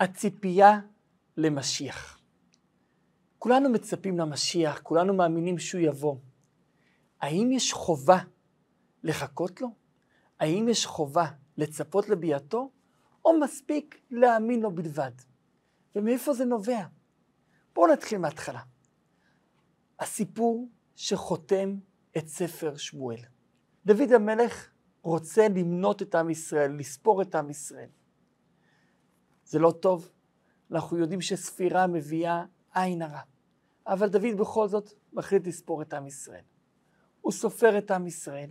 הציפייה למשיח. כולנו מצפים למשיח, כולנו מאמינים שהוא יבוא. האם יש חובה לחכות לו? האם יש חובה לצפות לביאתו, או מספיק להאמין לו בלבד? ומאיפה זה נובע? בואו נתחיל מההתחלה. הסיפור שחותם את ספר שמואל. דוד המלך רוצה למנות את עם ישראל, לספור את עם ישראל. זה לא טוב, אנחנו יודעים שספירה מביאה עין הרע. אבל דוד בכל זאת מחליט לספור את עם ישראל. הוא סופר את עם ישראל,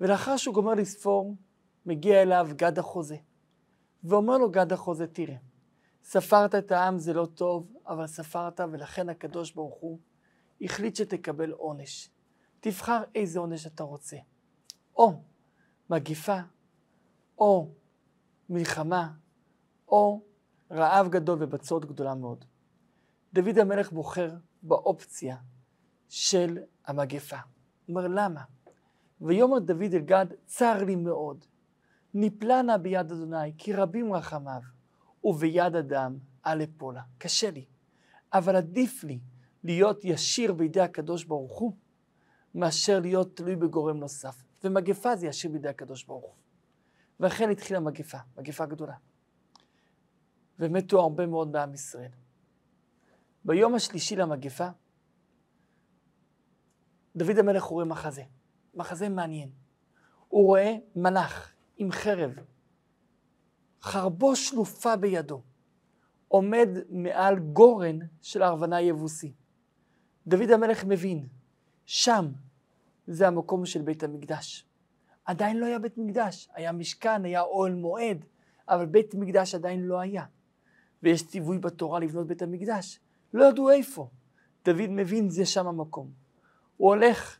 ולאחר שהוא גומר לספור, מגיע אליו גד החוזה, ואומר לו גד החוזה, תראה, ספרת את העם זה לא טוב, אבל ספרת, ולכן הקדוש ברוך הוא החליט שתקבל עונש. תבחר איזה עונש אתה רוצה. או מגיפה, או מלחמה, או רעב גדול ובצורת גדולה מאוד. דוד המלך בוחר באופציה של המגפה. הוא אומר, למה? ויאמר דוד אל גד, צר לי מאוד. נפלה נא ביד אדוני, כי רבים רחמיו, וביד אדם אל אפולה. קשה לי. אבל עדיף לי להיות ישיר בידי הקדוש ברוך הוא, מאשר להיות תלוי בגורם נוסף. ומגפה זה ישיר בידי הקדוש ברוך הוא. ואכן התחילה מגפה, מגפה גדולה. ומתו הרבה מאוד בעם ישראל. ביום השלישי למגפה, דוד המלך רואה מחזה, מחזה מעניין. הוא רואה מלאך עם חרב, חרבו שלופה בידו, עומד מעל גורן של ארוונה יבוסי. דוד המלך מבין, שם זה המקום של בית המקדש. עדיין לא היה בית מקדש, היה משכן, היה אוהל מועד, אבל בית מקדש עדיין לא היה. ויש ציווי בתורה לבנות בית המקדש. לא ידעו איפה. דוד מבין, זה שם המקום. הוא הולך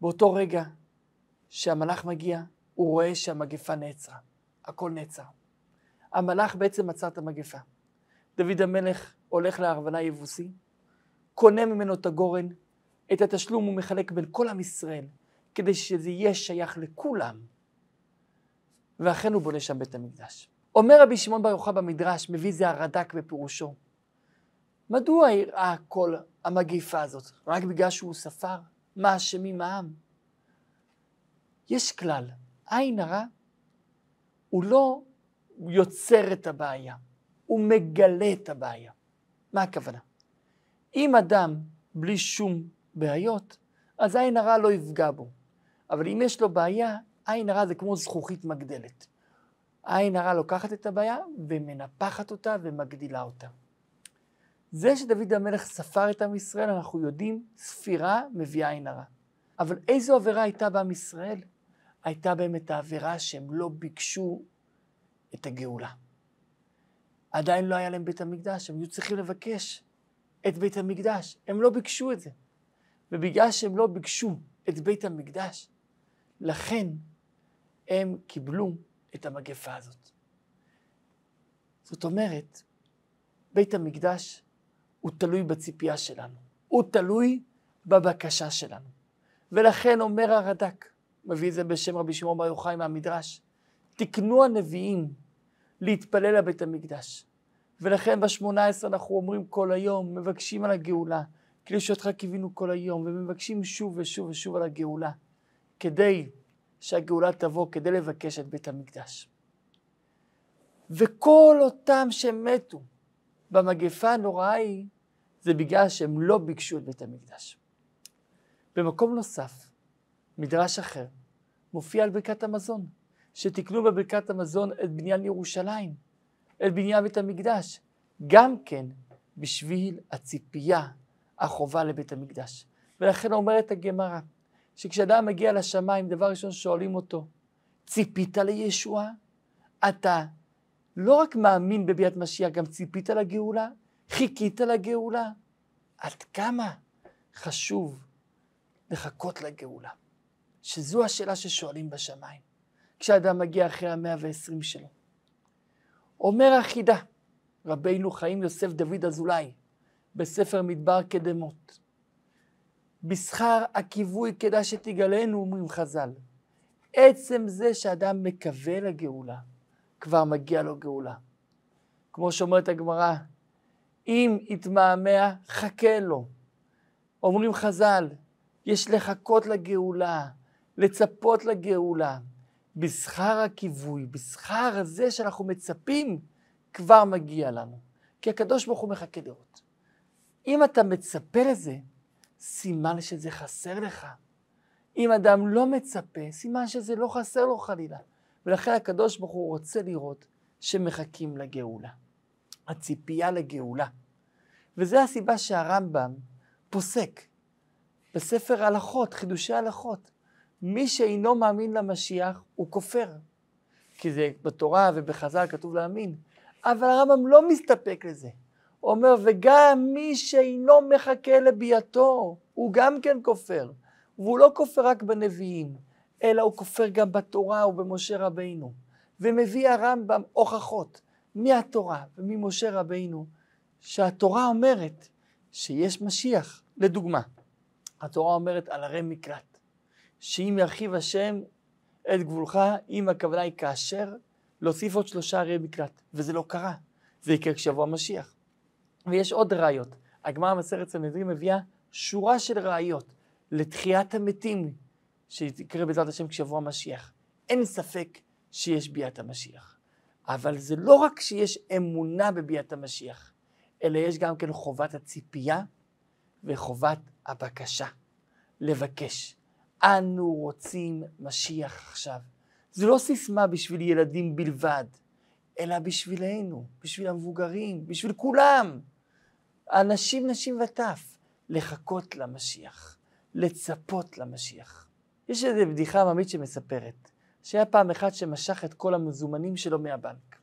באותו רגע שהמלאך מגיע, הוא רואה שהמגפה נעצרה. הכל נעצר. המלאך בעצם עצר את המגפה. דוד המלך הולך לארוונה יבוסי, קונה ממנו את הגורן, את התשלום הוא מחלק בין כל עם ישראל, כדי שזה יהיה שייך לכולם. ואכן הוא בונה שם בית המקדש. אומר רבי שמעון בר יוחאי במדרש, מביא זה הרד"ק בפירושו. מדוע אירעה כל המגיפה הזאת? רק בגלל שהוא ספר? מה אשמים העם? יש כלל, עין הרע הוא לא יוצר את הבעיה, הוא מגלה את הבעיה. מה הכוונה? אם אדם בלי שום בעיות, אז עין הרע לא יפגע בו. אבל אם יש לו בעיה, עין הרע זה כמו זכוכית מגדלת. עין הרע לוקחת את הבעיה ומנפחת אותה ומגדילה אותה. זה שדוד המלך ספר את עם ישראל, אנחנו יודעים, ספירה מביאה עין הרע. אבל איזו עבירה הייתה בעם ישראל? הייתה בהם את העבירה שהם לא ביקשו את הגאולה. עדיין לא היה להם בית המקדש, הם היו צריכים לבקש את בית המקדש. הם לא ביקשו את זה. ובגלל שהם לא ביקשו את בית המקדש, לכן הם קיבלו את המגפה הזאת. זאת אומרת, בית המקדש הוא תלוי בציפייה שלנו, הוא תלוי בבקשה שלנו. ולכן אומר הרד"ק, מביא את זה בשם רבי שמעון בר יוחאי מהמדרש, תקנו הנביאים להתפלל לבית המקדש. ולכן בשמונה עשרה אנחנו אומרים כל היום, מבקשים על הגאולה, כאילו שאותך קיווינו כל היום, ומבקשים שוב ושוב ושוב על הגאולה, כדי שהגאולה תבוא, כדי לבקש את בית המקדש. וכל אותם שמתו במגפה הנוראה היא, זה בגלל שהם לא ביקשו את בית המקדש. במקום נוסף, מדרש אחר, מופיע על ברכת המזון, שתיקנו בברכת המזון את בניין ירושלים, את בניין בית המקדש, גם כן בשביל הציפייה, החובה לבית המקדש. ולכן אומרת הגמרא, שכשאדם מגיע לשמיים, דבר ראשון שואלים אותו, ציפית לישועה? אתה לא רק מאמין בביאת משיח, גם ציפית לגאולה? חיכית לגאולה? עד כמה חשוב לחכות לגאולה? שזו השאלה ששואלים בשמיים, כשאדם מגיע אחרי המאה ועשרים שלו. אומר החידה, רבינו חיים יוסף דוד אזולאי, בספר מדבר קדמות, בשכר הכיווי כדאי שתגלנו, אומרים חז"ל. עצם זה שאדם מקווה לגאולה, כבר מגיע לו גאולה. כמו שאומרת הגמרא, אם יתמהמה, חכה לו. אומרים חז"ל, יש לחכות לגאולה, לצפות לגאולה. בשכר הכיווי, בשכר הזה שאנחנו מצפים, כבר מגיע לנו. כי הקדוש ברוך הוא מחכה לראות. אם אתה מצפה לזה, סימן שזה חסר לך. אם אדם לא מצפה, סימן שזה לא חסר לו חלילה. ולכן הקדוש ברוך הוא רוצה לראות שמחכים לגאולה. הציפייה לגאולה. וזו הסיבה שהרמב"ם פוסק בספר הלכות, חידושי הלכות. מי שאינו מאמין למשיח הוא כופר. כי זה בתורה ובחז"ל כתוב להאמין. אבל הרמב"ם לא מסתפק לזה. אומר, וגם מי שאינו מחכה לביאתו, הוא גם כן כופר. והוא לא כופר רק בנביאים, אלא הוא כופר גם בתורה ובמשה רבינו. ומביא הרמב"ם הוכחות מהתורה וממשה רבינו, שהתורה אומרת שיש משיח. לדוגמה, התורה אומרת על ערי מקלט, שאם ירחיב השם את גבולך, אם הכוונה היא כאשר, להוסיף עוד שלושה ערי מקלט, וזה לא קרה. זה יקרה כשיבוא המשיח. ויש עוד ראיות. הגמרא במסכת סנהדרין מביאה שורה של ראיות לתחיית המתים שיקרה בעזרת השם כשיבוא המשיח. אין ספק שיש ביאת המשיח. אבל זה לא רק שיש אמונה בביאת המשיח, אלא יש גם כן חובת הציפייה וחובת הבקשה. לבקש. אנו רוצים משיח עכשיו. זה לא סיסמה בשביל ילדים בלבד, אלא בשבילנו, בשביל המבוגרים, בשביל כולם. אנשים, נשים וטף, לחכות למשיח, לצפות למשיח. יש איזו בדיחה עממית שמספרת, שהיה פעם אחד שמשך את כל המזומנים שלו מהבנק.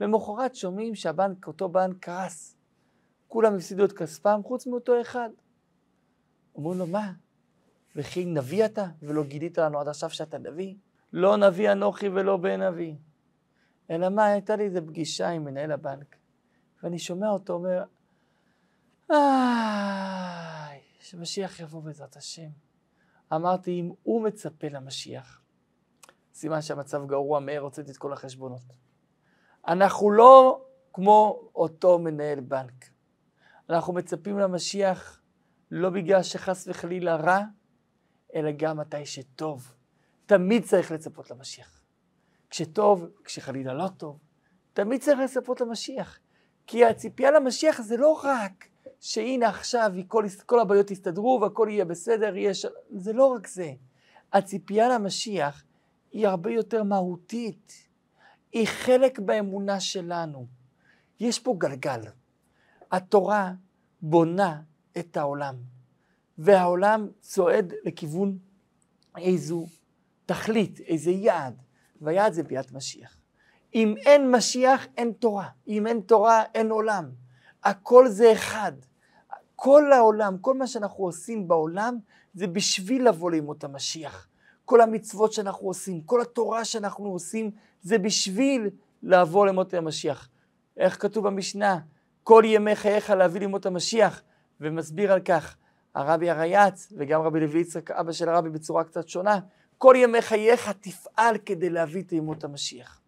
למחרת שומעים שהבנק, אותו בנק קרס. כולם הפסידו את כספם חוץ מאותו אחד. אומרים לו, מה? וכי נביא אתה, ולא גילית לנו עד עכשיו שאתה נביא? לא נביא אנוכי ולא בן נביא. אלא מה, הייתה לי איזו פגישה עם מנהל הבנק, ואני שומע אותו אומר, איי, שמשיח יבוא בעזרת השם. אמרתי, אם הוא מצפה למשיח, סימן שהמצב גרוע מהר הוצאתי את כל החשבונות. אנחנו לא כמו אותו מנהל בנק. אנחנו מצפים למשיח לא בגלל שחס וחלילה רע, אלא גם מתי שטוב. תמיד צריך לצפות למשיח. כשטוב, כשחלילה לא טוב, תמיד צריך לצפות למשיח. כי הציפייה למשיח זה לא רק שהנה עכשיו כל, כל הבעיות יסתדרו והכל יהיה בסדר, יהיה ש... זה לא רק זה. הציפייה למשיח היא הרבה יותר מהותית. היא חלק באמונה שלנו. יש פה גלגל. התורה בונה את העולם, והעולם צועד לכיוון איזו תכלית, איזה יעד, והיעד זה ביאת משיח. אם אין משיח, אין תורה. אם אין תורה, אין עולם. הכל זה אחד. כל העולם, כל מה שאנחנו עושים בעולם, זה בשביל לבוא לימות המשיח. כל המצוות שאנחנו עושים, כל התורה שאנחנו עושים, זה בשביל לבוא לימות המשיח. איך כתוב במשנה? כל ימי חייך להביא לימות המשיח, ומסביר על כך הרבי הרייץ וגם רבי לוי יצחק, אבא של הרבי, בצורה קצת שונה. כל ימי חייך תפעל כדי להביא את ימות המשיח.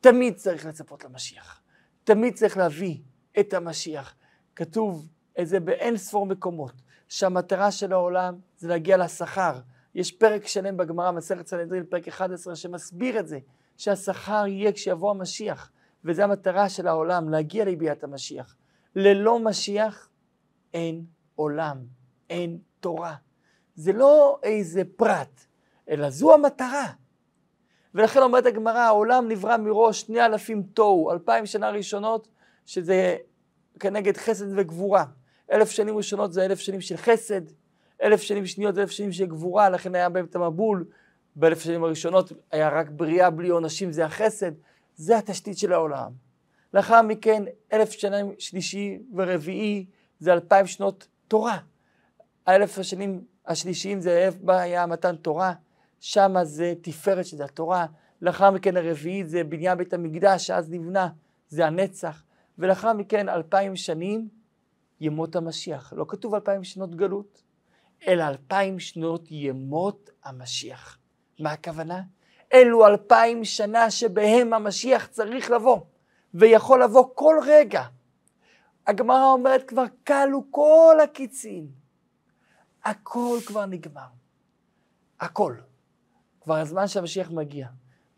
תמיד צריך לצפות למשיח. תמיד צריך להביא את המשיח. כתוב את זה באין ספור מקומות, שהמטרה של העולם זה להגיע לשכר. יש פרק שלם בגמרא, מסכת סנהדרין, פרק 11, שמסביר את זה, שהשכר יהיה כשיבוא המשיח. וזו המטרה של העולם, להגיע לביאת המשיח. ללא משיח אין עולם, אין תורה. זה לא איזה פרט, אלא זו המטרה. ולכן אומרת הגמרא, העולם נברא מראש שני אלפים תוהו, אלפיים שנה ראשונות, שזה כנגד חסד וגבורה. אלף שנים ראשונות זה אלף שנים של חסד, אלף שנים שניות זה אלף שנים של גבורה, לכן היה בהם את המבול. באלף שנים הראשונות היה רק בריאה בלי עונשים, זה החסד. זה התשתית של העולם. לאחר מכן, אלף שנים שלישי ורביעי זה אלפיים שנות תורה. האלף השנים השלישיים זה היה מתן תורה, שם זה תפארת שזה התורה. לאחר מכן הרביעית זה בניין בית המקדש, שאז נבנה, זה הנצח. ולאחר מכן אלפיים שנים ימות המשיח. לא כתוב אלפיים שנות גלות, אלא אלפיים שנות ימות המשיח. מה הכוונה? אלו אלפיים שנה שבהם המשיח צריך לבוא, ויכול לבוא כל רגע. הגמרא אומרת כבר כלו כל הקיצין. הכל כבר נגמר. הכל. כבר הזמן שהמשיח מגיע.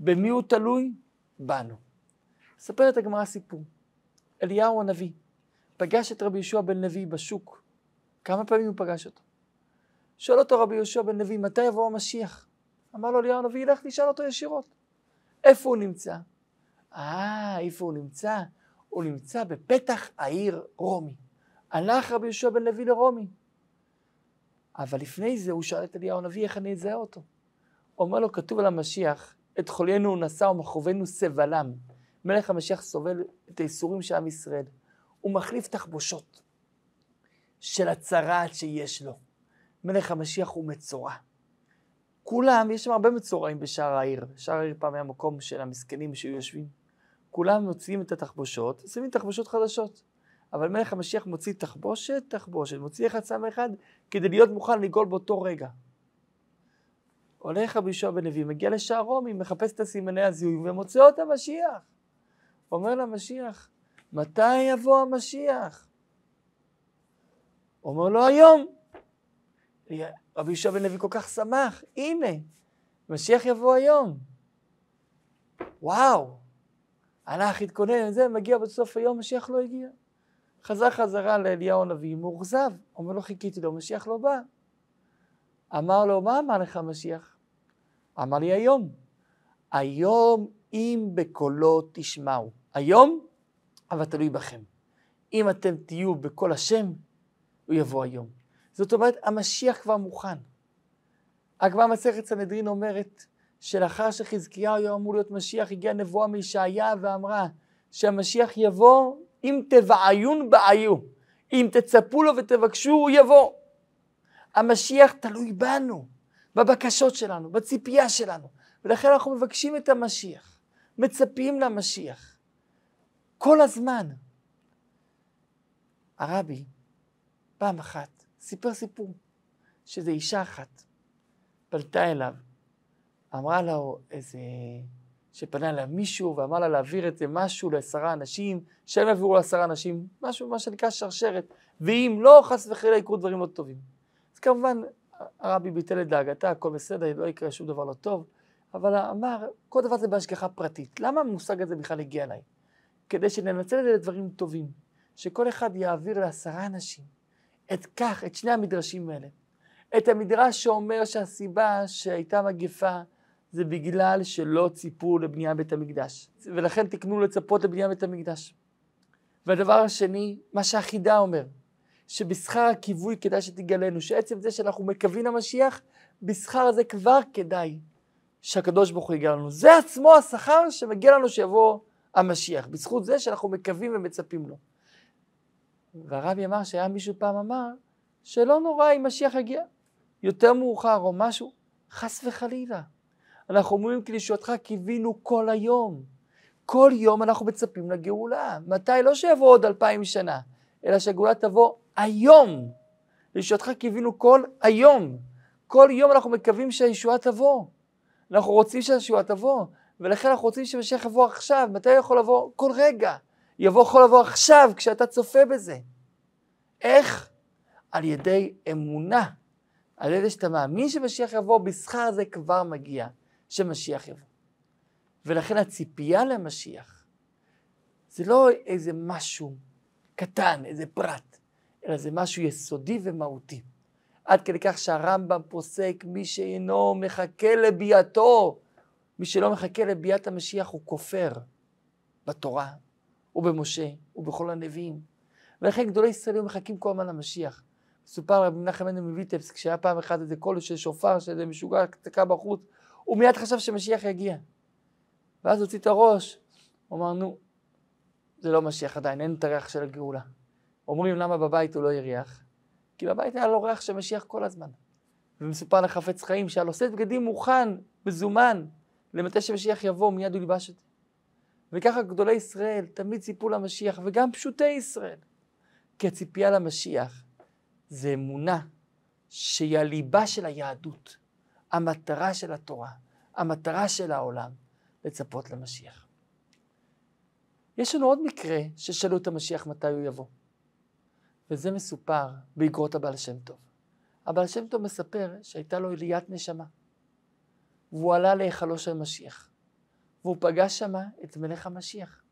במי הוא תלוי? בנו. מספרת הגמרא סיפור. אליהו הנביא פגש את רבי יהושע בן לוי בשוק. כמה פעמים הוא פגש אותו? שואל אותו רבי יהושע בן לוי, מתי יבוא המשיח? אמר לו אליהו הנביא, ילך תשאל אותו ישירות. איפה הוא נמצא? אה, איפה הוא נמצא? הוא נמצא בפתח העיר רומי. הלך רבי יהושע בן לוי לרומי. אבל לפני זה הוא שאל את אליהו הנביא איך אני אזהה אותו. אומר לו, כתוב על המשיח, את חוליינו הוא נשא ומחרובנו סבלם. מלך המשיח סובל את הייסורים של עם ישראל. הוא מחליף תחבושות של הצרעת שיש לו. מלך המשיח הוא מצורע. כולם, יש שם הרבה מצורעים בשער העיר. שער העיר פעם היה מקום של המסכנים שהיו יושבים. כולם מוציאים את התחבושות, שמים תחבושות חדשות. אבל מלך המשיח מוציא תחבושת, תחבושת, מוציא אחד שם אחד, כדי להיות מוכן לגאול באותו רגע. הולך רבי יהושע בן לוי, מגיע לשער רומי, מחפש את הסימני הזיהוי ומוצא את המשיח. אומר למשיח, מתי יבוא המשיח? אומר לו היום. רבי יהושע בן לוי כל כך שמח, הנה, משיח יבוא היום. וואו, הלך, התכונן, זה, מגיע בסוף היום, משיח לא הגיע. חזר חזרה לאליהו הנביא, מאוכזב. אומר לו, חיכיתי לו, משיח לא בא. אמר לו, מה אמר לך משיח? אמר לי, היום. היום אם בקולו תשמעו. היום, אבל תלוי בכם. אם אתם תהיו בקול השם, הוא יבוא היום. זאת אומרת, המשיח כבר מוכן. הגמרא מסכת סנהדרין אומרת שלאחר שחזקיהו היה אמור להיות משיח, הגיעה נבואה מישעיה ואמרה שהמשיח יבוא אם תבעיון בעיו, אם תצפו לו ותבקשו, הוא יבוא. המשיח תלוי בנו, בבקשות שלנו, בציפייה שלנו, ולכן אנחנו מבקשים את המשיח, מצפים למשיח, כל הזמן. הרבי, פעם אחת, סיפר סיפור, שזו אישה אחת פלטה אליו, אמרה לו איזה, שפנה אליו מישהו ואמר לה להעביר את זה משהו לעשרה אנשים, שהם יעבירו לעשרה אנשים, משהו, מה שנקרא שרשרת, ואם לא, חס וחלילה יקרו דברים לא טובים. אז כמובן, הרבי ביטל את דאגתה, הכל בסדר, לא יקרה שום דבר לא טוב, אבל אמר, כל דבר זה בהשגחה פרטית. למה המושג הזה בכלל הגיע אליי? כדי שננצל את זה לדברים טובים, שכל אחד יעביר לעשרה אנשים את כך, את שני המדרשים האלה. את המדרש שאומר שהסיבה שהייתה מגפה זה בגלל שלא ציפו לבנייה בית המקדש, ולכן תקנו לצפות לבנייה בית המקדש. והדבר השני, מה שהחידה אומר, שבשכר הכיווי כדאי שתגלנו, שעצם זה שאנחנו מקווים למשיח, בשכר הזה כבר כדאי שהקדוש ברוך הוא יגע לנו. זה עצמו השכר שמגיע לנו שיבוא המשיח, בזכות זה שאנחנו מקווים ומצפים לו. והרבי אמר שהיה מישהו פעם אמר שלא נורא אם משיח יגיע יותר מאוחר או משהו, חס וחלילה. אנחנו אומרים כי לישועתך קיווינו כל היום. כל יום אנחנו מצפים לגאולה. מתי? לא שיבוא עוד אלפיים שנה, אלא שהגאולה תבוא היום. לישועתך קיווינו כל היום. כל יום אנחנו מקווים שהישועה תבוא. אנחנו רוצים שהישועה תבוא, ולכן אנחנו רוצים שמשיח יבוא עכשיו. מתי הוא יכול לבוא? כל רגע. יבוא יכול לבוא עכשיו, כשאתה צופה בזה. איך? על ידי אמונה. על ידי שאתה מאמין שמשיח יבוא, בשכר זה כבר מגיע, שמשיח יבוא. ולכן הציפייה למשיח זה לא איזה משהו קטן, איזה פרט, אלא זה משהו יסודי ומהותי. עד כדי כך שהרמב"ם פוסק, מי שאינו מחכה לביאתו, מי שלא מחכה לביאת המשיח הוא כופר בתורה, ובמשה, ובכל הנביאים. ולכן גדולי ישראל היו מחכים כל הזמן למשיח. סופר רבי מנחם מנדל מוויטבסק, כשהיה פעם אחת איזה קול של שופר, שאיזה משוגע תקע בחוץ, הוא מיד חשב שמשיח יגיע. ואז הוציא את הראש, הוא אמר, נו, זה לא משיח עדיין, אין את הריח של הגאולה. אומרים, למה בבית הוא לא יריח? כי בבית היה לו ריח של משיח כל הזמן. ומסופר לחפץ חיים שהיה לו סט בגדים מוכן, מזומן, למתי שמשיח יבוא, מיד הוא ילבש את זה. וככה גדולי ישראל תמיד ציפו למשיח, וגם פשוטי ישראל. כי הציפייה למשיח זה אמונה שהיא הליבה של היהדות, המטרה של התורה, המטרה של העולם, לצפות למשיח. יש לנו עוד מקרה ששאלו את המשיח מתי הוא יבוא, וזה מסופר באגרות הבעל שם טוב. הבעל שם טוב מספר שהייתה לו עליית נשמה, והוא עלה להיכלו של משיח, והוא פגש שמה את מלך המשיח.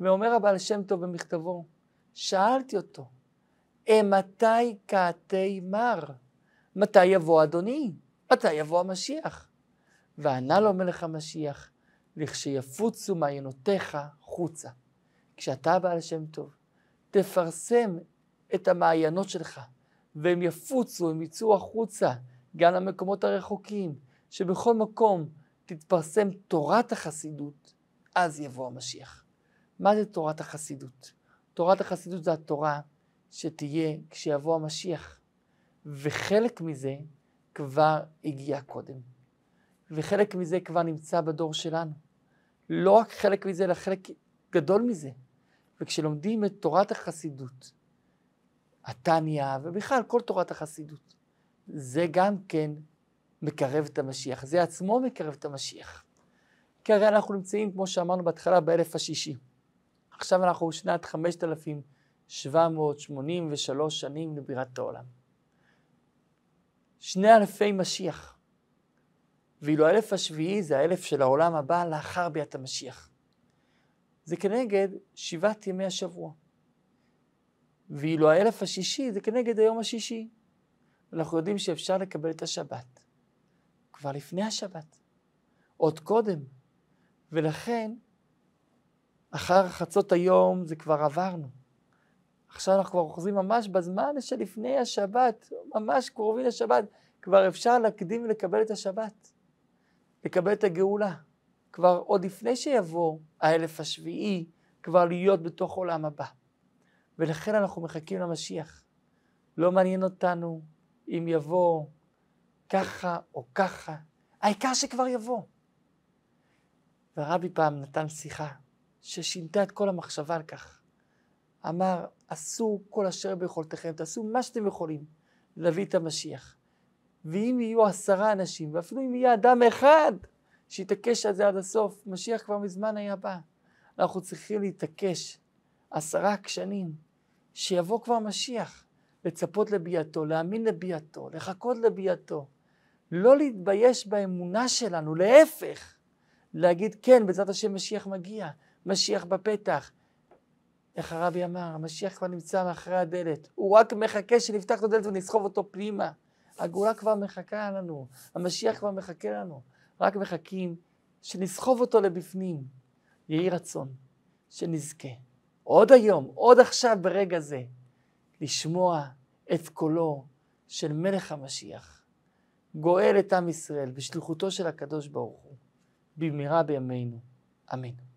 ואומר הבעל שם טוב במכתבו, שאלתי אותו, מתי קעתי מר? מתי יבוא אדוני? מתי יבוא המשיח? וענה לו מלך המשיח, לכשיפוצו מעיינותיך חוצה. כשאתה בעל שם טוב, תפרסם את המעיינות שלך, והם יפוצו, הם יצאו החוצה, גם למקומות הרחוקים, שבכל מקום תתפרסם תורת החסידות, אז יבוא המשיח. מה זה תורת החסידות? תורת החסידות זה התורה שתהיה כשיבוא המשיח, וחלק מזה כבר הגיע קודם, וחלק מזה כבר נמצא בדור שלנו. לא רק חלק מזה, אלא חלק גדול מזה. וכשלומדים את תורת החסידות, התניא, ובכלל כל תורת החסידות, זה גם כן מקרב את המשיח. זה עצמו מקרב את המשיח. כי הרי אנחנו נמצאים, כמו שאמרנו בהתחלה, באלף השישי. עכשיו אנחנו שנת 5,783 שנים לבירת העולם. שני אלפי משיח. ואילו האלף השביעי זה האלף של העולם הבא לאחר ביאת המשיח. זה כנגד שבעת ימי השבוע. ואילו האלף השישי זה כנגד היום השישי. אנחנו יודעים שאפשר לקבל את השבת. כבר לפני השבת, עוד קודם. ולכן, אחר חצות היום זה כבר עברנו. עכשיו אנחנו כבר אוחזים ממש בזמן שלפני השבת, ממש קרובים לשבת, כבר אפשר להקדים ולקבל את השבת, לקבל את הגאולה. כבר עוד לפני שיבוא האלף השביעי, כבר להיות בתוך עולם הבא. ולכן אנחנו מחכים למשיח. לא מעניין אותנו אם יבוא ככה או ככה, העיקר שכבר יבוא. והרבי פעם נתן שיחה ששינתה את כל המחשבה על כך. אמר, עשו כל אשר ביכולתכם, תעשו מה שאתם יכולים להביא את המשיח. ואם יהיו עשרה אנשים, ואפילו אם יהיה אדם אחד שיתעקש על זה עד הסוף, משיח כבר מזמן היה בא. אנחנו צריכים להתעקש עשרה עקשנים, שיבוא כבר משיח, לצפות לביאתו, להאמין לביאתו, לחכות לביאתו. לא להתבייש באמונה שלנו, להפך, להגיד כן, בעזרת השם משיח מגיע, משיח בפתח. איך הרבי אמר, המשיח כבר נמצא מאחורי הדלת, הוא רק מחכה שנפתח את הדלת ונסחוב אותו פנימה. הגאולה כבר מחכה לנו, המשיח כבר מחכה לנו, רק מחכים שנסחוב אותו לבפנים. יהי רצון שנזכה עוד היום, עוד עכשיו ברגע זה, לשמוע את קולו של מלך המשיח. גואל את עם ישראל בשליחותו של הקדוש ברוך הוא, במהרה בימינו. אמן.